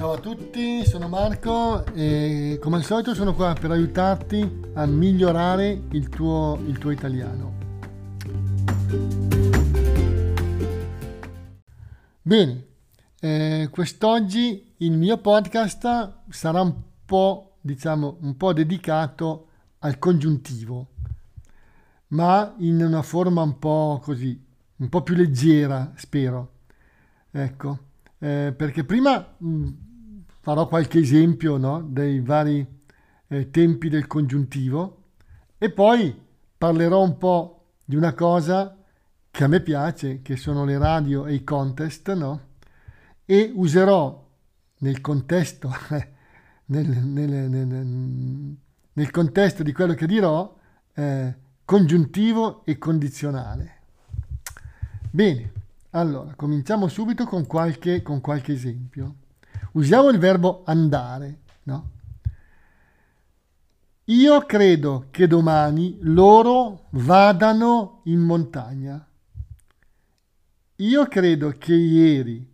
Ciao a tutti, sono Marco e come al solito sono qua per aiutarti a migliorare il tuo, il tuo italiano. Bene, eh, quest'oggi il mio podcast sarà un po', diciamo, un po' dedicato al congiuntivo, ma in una forma un po' così, un po' più leggera, spero. Ecco, eh, perché prima mh, farò qualche esempio no, dei vari eh, tempi del congiuntivo e poi parlerò un po' di una cosa che a me piace, che sono le radio e i contest, no? E userò nel contesto, nel, nel, nel, nel, contesto di quello che dirò, eh, congiuntivo e condizionale. Bene, allora cominciamo subito con qualche, con qualche esempio. Usiamo il verbo andare, no? Io credo che domani loro vadano in montagna. Io credo che ieri,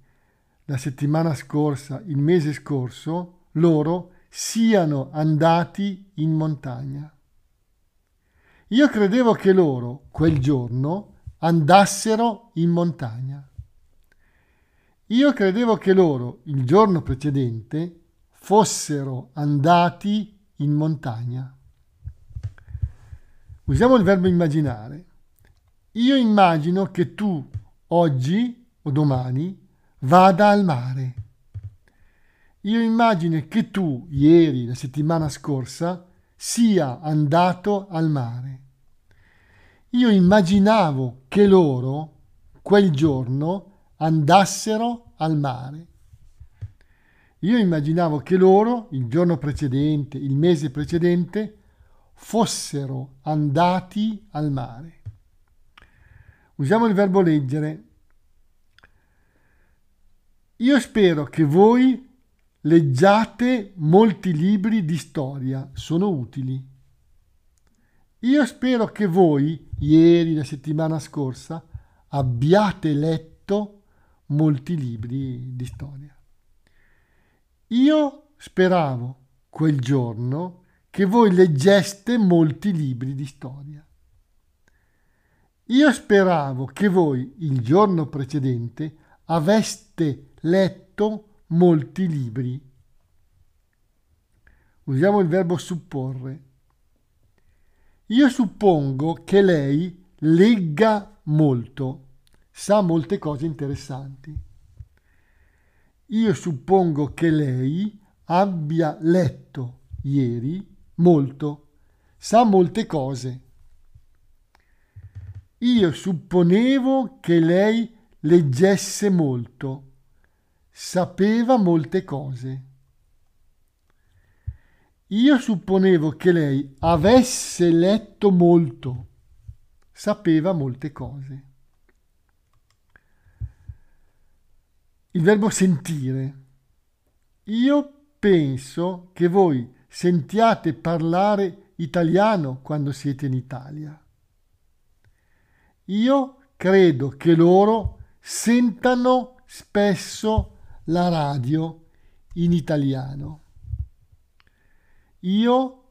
la settimana scorsa, il mese scorso, loro siano andati in montagna. Io credevo che loro, quel giorno, andassero in montagna. Io credevo che loro, il giorno precedente, fossero andati in montagna. Usiamo il verbo immaginare. Io immagino che tu oggi o domani vada al mare. Io immagino che tu ieri, la settimana scorsa, sia andato al mare. Io immaginavo che loro, quel giorno, andassero al mare. Io immaginavo che loro, il giorno precedente, il mese precedente, fossero andati al mare. Usiamo il verbo leggere. Io spero che voi leggiate molti libri di storia, sono utili. Io spero che voi, ieri, la settimana scorsa, abbiate letto molti libri di storia. Io speravo quel giorno che voi leggeste molti libri di storia. Io speravo che voi il giorno precedente aveste letto molti libri. Usiamo il verbo supporre. Io suppongo che lei legga molto, sa molte cose interessanti. Io suppongo che lei abbia letto ieri molto, sa molte cose. Io supponevo che lei leggesse molto, sapeva molte cose. Io supponevo che lei avesse letto molto, sapeva molte cose. Il verbo sentire. Io penso che voi sentiate parlare italiano quando siete in Italia. Io credo che loro sentano spesso la radio in italiano. Io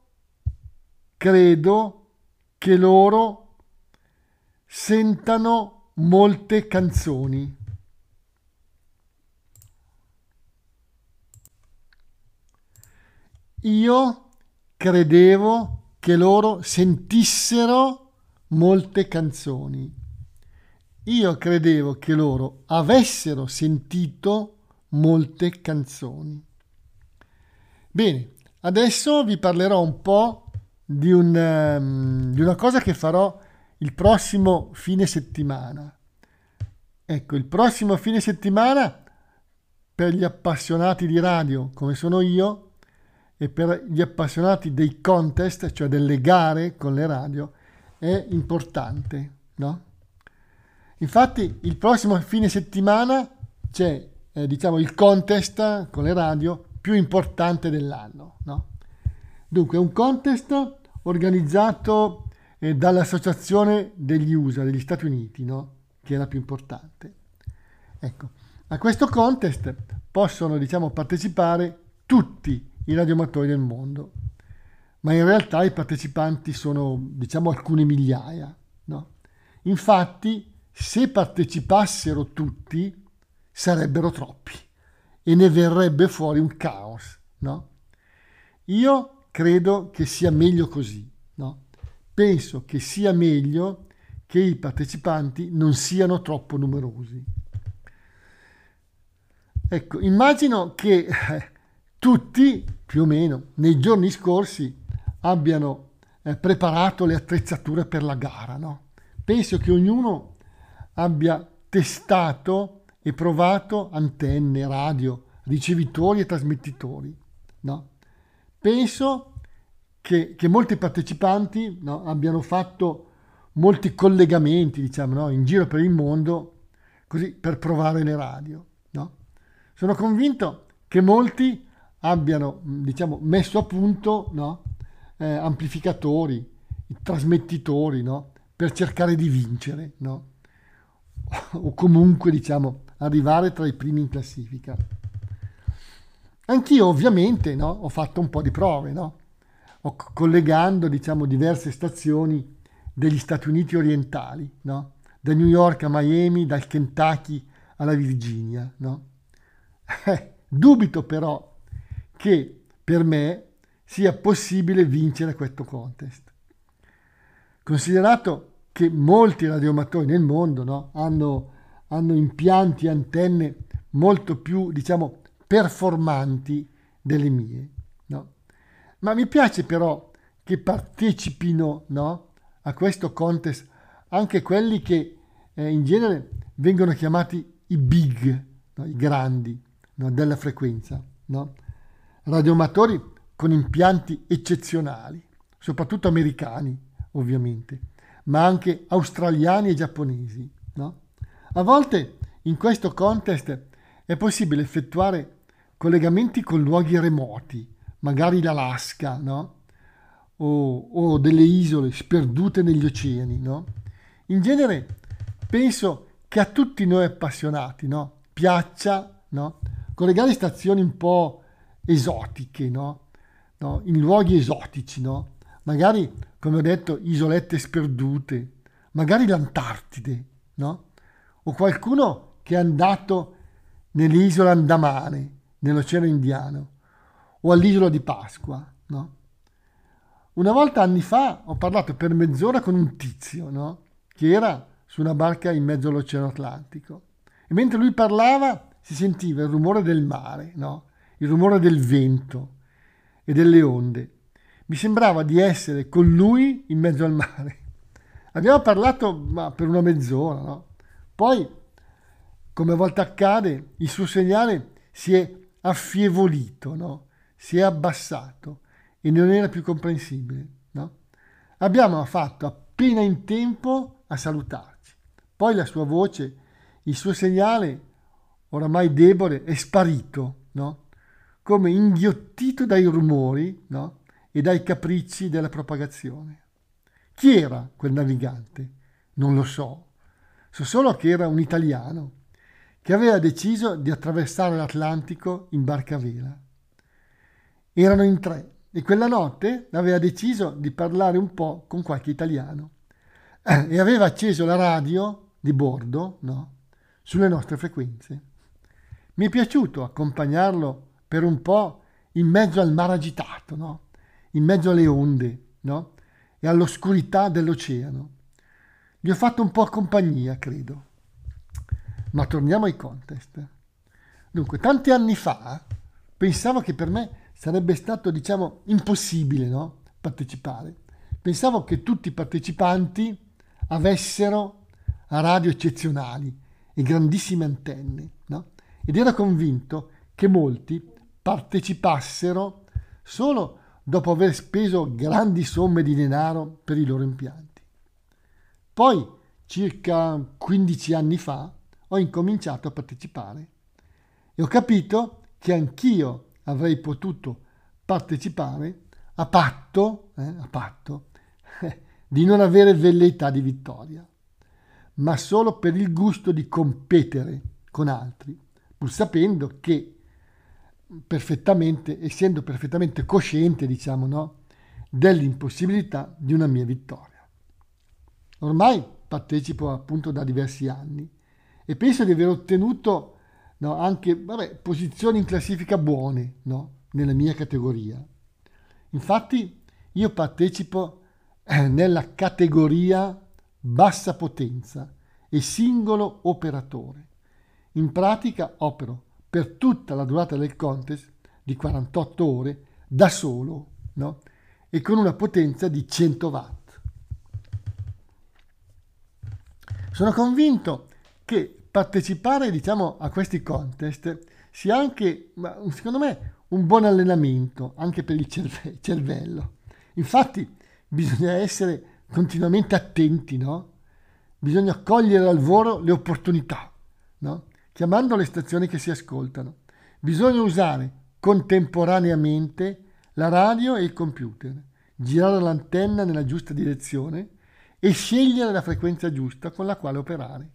credo che loro sentano molte canzoni. Io credevo che loro sentissero molte canzoni. Io credevo che loro avessero sentito molte canzoni. Bene, adesso vi parlerò un po' di, un, um, di una cosa che farò il prossimo fine settimana. Ecco, il prossimo fine settimana per gli appassionati di radio come sono io e per gli appassionati dei contest, cioè delle gare con le radio, è importante, no? Infatti il prossimo fine settimana c'è eh, diciamo il contest con le radio più importante dell'anno, no? Dunque un contest organizzato eh, dall'Associazione degli USA, degli Stati Uniti, no? Che è la più importante. Ecco, A questo contest possono diciamo, partecipare tutti i radioamatori del mondo, ma in realtà i partecipanti sono diciamo alcune migliaia. No? Infatti, se partecipassero tutti, sarebbero troppi e ne verrebbe fuori un caos. No? Io credo che sia meglio così. No? Penso che sia meglio che i partecipanti non siano troppo numerosi. Ecco, immagino che eh, tutti, più o meno, nei giorni scorsi abbiano eh, preparato le attrezzature per la gara. No? Penso che ognuno abbia testato e provato antenne, radio, ricevitori e trasmettitori. No? Penso che, che, molti partecipanti no, abbiano fatto molti collegamenti, diciamo, no, in giro per il mondo, così per provare le radio. No? Sono convinto che molti abbiano, diciamo, messo a punto no, eh, amplificatori, trasmettitori, no, per cercare di vincere, no? o comunque, diciamo, arrivare tra i primi in classifica. Anch'io ovviamente ho fatto un po' di prove, ho, collegando diciamo, diverse stazioni degli Stati Uniti orientali, da New York a Miami, dal Kentucky alla Virginia. Eh, dubito però che per me sia possibile vincere questo contest. Considerato che molti radioamatori nel mondo no, hanno, hanno impianti antenne molto più, diciamo, performanti delle mie. No? Ma mi piace però che partecipino no, a questo contest anche quelli che eh, in genere vengono chiamati i big, no? i grandi della frequenza, no? Radioamatori con impianti eccezionali, soprattutto americani ovviamente, ma anche australiani e giapponesi. A volte in questo contest è possibile effettuare collegamenti con luoghi remoti, magari l'Alaska, no? o, o delle isole sperdute negli oceani, no? In genere penso che a tutti noi appassionati, no? Piaccia, no? Collegare stazioni un po' esotiche, no? no? In luoghi esotici, no? Magari, come ho detto, isolette sperdute, magari l'Antartide, no? O qualcuno che è andato nell'isola Andamane, nell'Oceano Indiano, o all'isola di Pasqua, no? Una volta anni fa ho parlato per mezz'ora con un tizio, no? Che era su una barca in mezzo all'Oceano Atlantico. E mentre lui parlava si sentiva il rumore del mare, no? Il rumore del vento e delle onde. Mi sembrava di essere con lui in mezzo al mare. Abbiamo parlato ma, per una mezz'ora, no? Poi, come a volte accade, il suo segnale si è affievolito, no? Si è abbassato e non era più comprensibile. No? Abbiamo fatto appena in tempo a salutarci. Poi la sua voce, il suo segnale, oramai debole, è sparito, no? Come inghiottito dai rumori no? e dai capricci della propagazione. Chi era quel navigante? Non lo so. So solo che era un italiano che aveva deciso di attraversare l'Atlantico in barca a vela. Erano in tre e quella notte aveva deciso di parlare un po' con qualche italiano eh, e aveva acceso la radio di bordo no? sulle nostre frequenze. Mi è piaciuto accompagnarlo per un po' in mezzo al mare agitato, no? in mezzo alle onde no? e all'oscurità dell'oceano. Gli ho fatto un po' compagnia, credo. Ma torniamo ai contest. Dunque, tanti anni fa pensavo che per me sarebbe stato, diciamo, impossibile no? partecipare. Pensavo che tutti i partecipanti avessero radio eccezionali e grandissime antenne, no? ed ero convinto che molti partecipassero solo dopo aver speso grandi somme di denaro per i loro impianti. Poi, circa 15 anni fa, ho incominciato a partecipare e ho capito che anch'io avrei potuto partecipare a patto, eh, a patto di non avere velleità di vittoria, ma solo per il gusto di competere con altri, pur sapendo che perfettamente, essendo perfettamente cosciente, diciamo, no, dell'impossibilità di una mia vittoria. Ormai partecipo appunto da diversi anni e penso di aver ottenuto no, anche vabbè, posizioni in classifica buone no, nella mia categoria. Infatti io partecipo eh, nella categoria bassa potenza e singolo operatore. In pratica opero per tutta la durata del contest di 48 ore da solo no? e con una potenza di 100 watt. Sono convinto che partecipare diciamo, a questi contest sia anche, secondo me, un buon allenamento anche per il cerve- cervello. Infatti bisogna essere continuamente attenti, no? Bisogna cogliere al volo le opportunità, no? Chiamando le stazioni che si ascoltano. Bisogna usare contemporaneamente la radio e il computer, girare l'antenna nella giusta direzione e scegliere la frequenza giusta con la quale operare.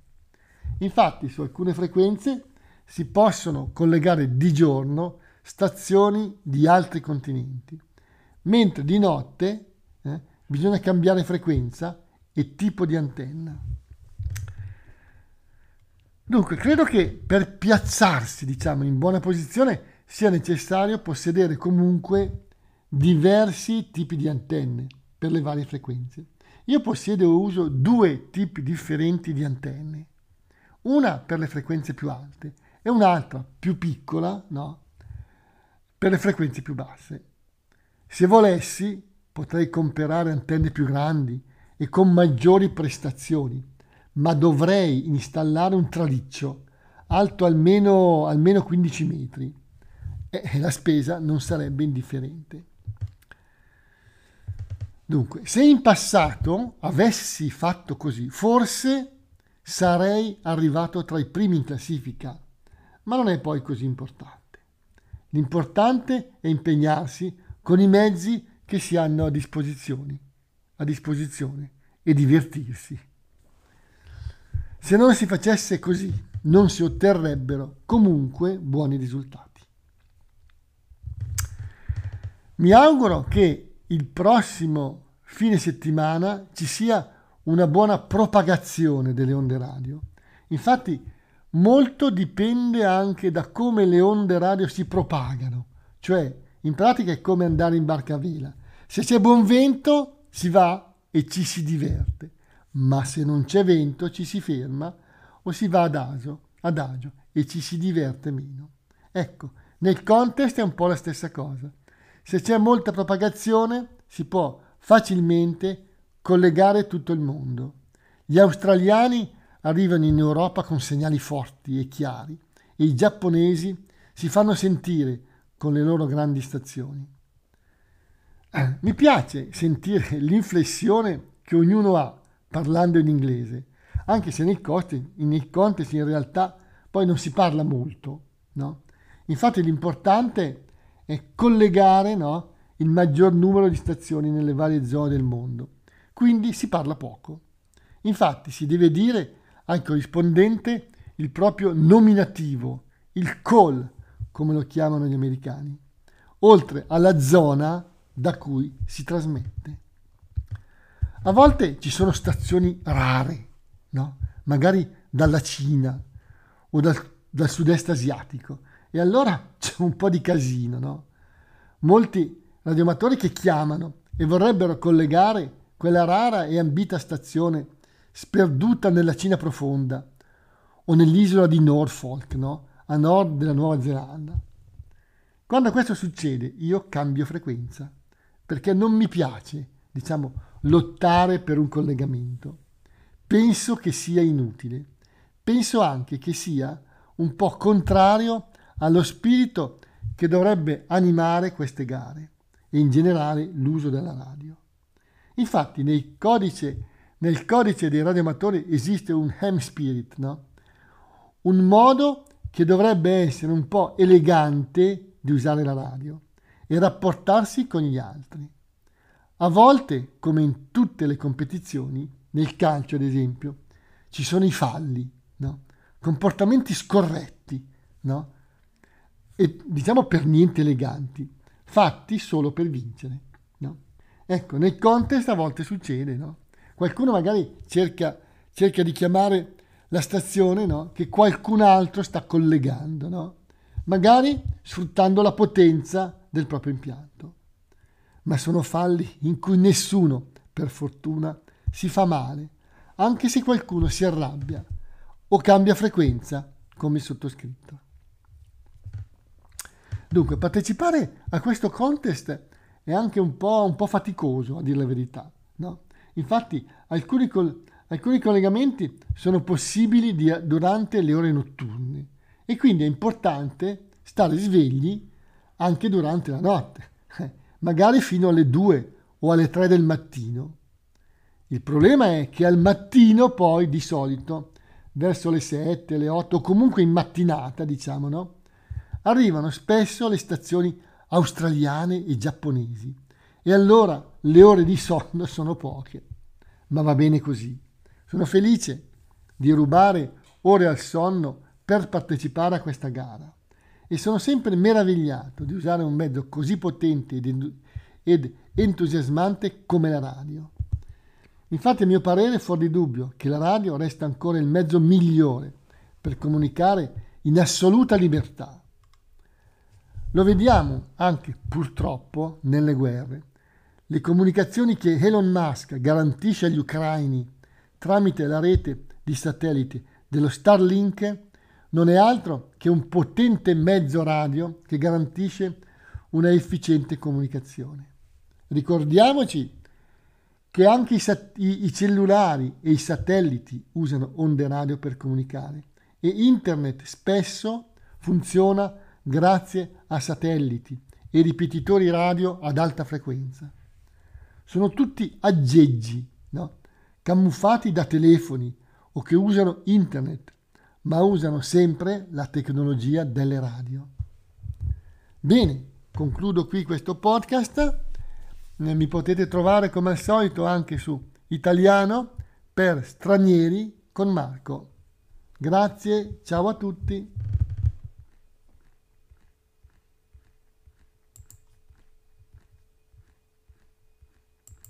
Infatti su alcune frequenze si possono collegare di giorno stazioni di altri continenti, mentre di notte eh, bisogna cambiare frequenza e tipo di antenna. Dunque, credo che per piazzarsi, diciamo, in buona posizione sia necessario possedere comunque diversi tipi di antenne per le varie frequenze. Io possiedo e uso due tipi differenti di antenne, una per le frequenze più alte e un'altra più piccola, no? Per le frequenze più basse. Se volessi, potrei comprare antenne più grandi e con maggiori prestazioni, ma dovrei installare un traliccio alto almeno, almeno 15 metri e la spesa non sarebbe indifferente. Dunque, se in passato avessi fatto così, forse sarei arrivato tra i primi in classifica, ma non è poi così importante. L'importante è impegnarsi con i mezzi che si hanno a disposizione, a disposizione e divertirsi. Se non si facesse così, non si otterrebbero comunque buoni risultati. Mi auguro che il prossimo fine settimana ci sia una buona propagazione delle onde radio. Infatti, molto dipende anche da come le onde radio si propagano, cioè in pratica è come andare in barca a vela. Se c'è buon vento si va e ci si diverte ma se non c'è vento ci si ferma o si va adagio, adagio e ci si diverte meno. Ecco, nel contest è un po' la stessa cosa. Se c'è molta propagazione si può facilmente collegare tutto il mondo. Gli australiani arrivano in Europa con segnali forti e chiari e i giapponesi si fanno sentire con le loro grandi stazioni. Eh, mi piace sentire l'inflessione che ognuno ha parlando in inglese, anche se nei, costi, nei contest in realtà poi non si parla molto. No? Infatti l'importante è collegare no, il maggior numero di stazioni nelle varie zone del mondo, quindi si parla poco. Infatti si deve dire al corrispondente il proprio nominativo, il call, come lo chiamano gli americani, oltre alla zona da cui si trasmette. A volte ci sono stazioni rare, no? magari dalla Cina o dal, dal sud-est asiatico, e allora c'è un po' di casino. No? Molti radioamatori che chiamano e vorrebbero collegare quella rara e ambita stazione sperduta nella Cina profonda o nell'isola di Norfolk, no? a nord della Nuova Zelanda. Quando questo succede io cambio frequenza perché non mi piace, diciamo, lottare per un collegamento. Penso che sia inutile. Penso anche che sia un po' contrario allo spirito che dovrebbe animare queste gare e in generale l'uso della radio. Infatti codice, nel codice dei radioamatori esiste un ham spirit, no? un modo che dovrebbe essere un po' elegante di usare la radio e rapportarsi con gli altri. A volte, come in tutte le competizioni, nel calcio ad esempio, ci sono i falli, no? comportamenti scorretti, no? E diciamo per niente eleganti, fatti solo per vincere, no? Ecco, nel contest a volte succede, no? Qualcuno magari cerca, cerca di chiamare la stazione che qualcun altro sta collegando, magari sfruttando la potenza del proprio impianto. Ma sono falli in cui nessuno, per fortuna, si fa male, anche se qualcuno si arrabbia o cambia frequenza, come sottoscritto. Dunque, partecipare a questo contest è anche un po', un po faticoso, a dire la verità. No? Infatti, alcuni, col- alcuni collegamenti sono possibili di- durante le ore notturne e quindi è importante stare svegli anche durante la notte, magari fino alle 2 o alle 3 del mattino. Il problema è che al mattino poi di solito, verso le 7, le 8 o comunque in mattinata, diciamo, no? Arrivano spesso le stazioni australiane e giapponesi e allora le ore di sonno sono poche. Ma va bene così. Sono felice di rubare ore al sonno per partecipare a questa gara e sono sempre meravigliato di usare un mezzo così potente ed, entusiasmante come la radio. Infatti a mio parere è fuori di dubbio che la radio resta ancora il mezzo migliore per comunicare in assoluta libertà. Lo vediamo anche purtroppo nelle guerre. Le comunicazioni che Elon Musk garantisce agli ucraini tramite la rete di satellite dello Starlink non è altro che un potente mezzo radio che garantisce una efficiente comunicazione. Ricordiamoci che anche i, i, i, cellulari e i satelliti usano onde radio per comunicare e internet spesso funziona grazie a satelliti e ripetitori radio ad alta frequenza. Sono tutti aggeggi, no? camuffati da telefoni o che usano internet ma usano sempre la tecnologia delle radio. Bene, concludo qui questo podcast. Mi potete trovare come al solito anche su Italiano per stranieri con Marco. Grazie, ciao a tutti.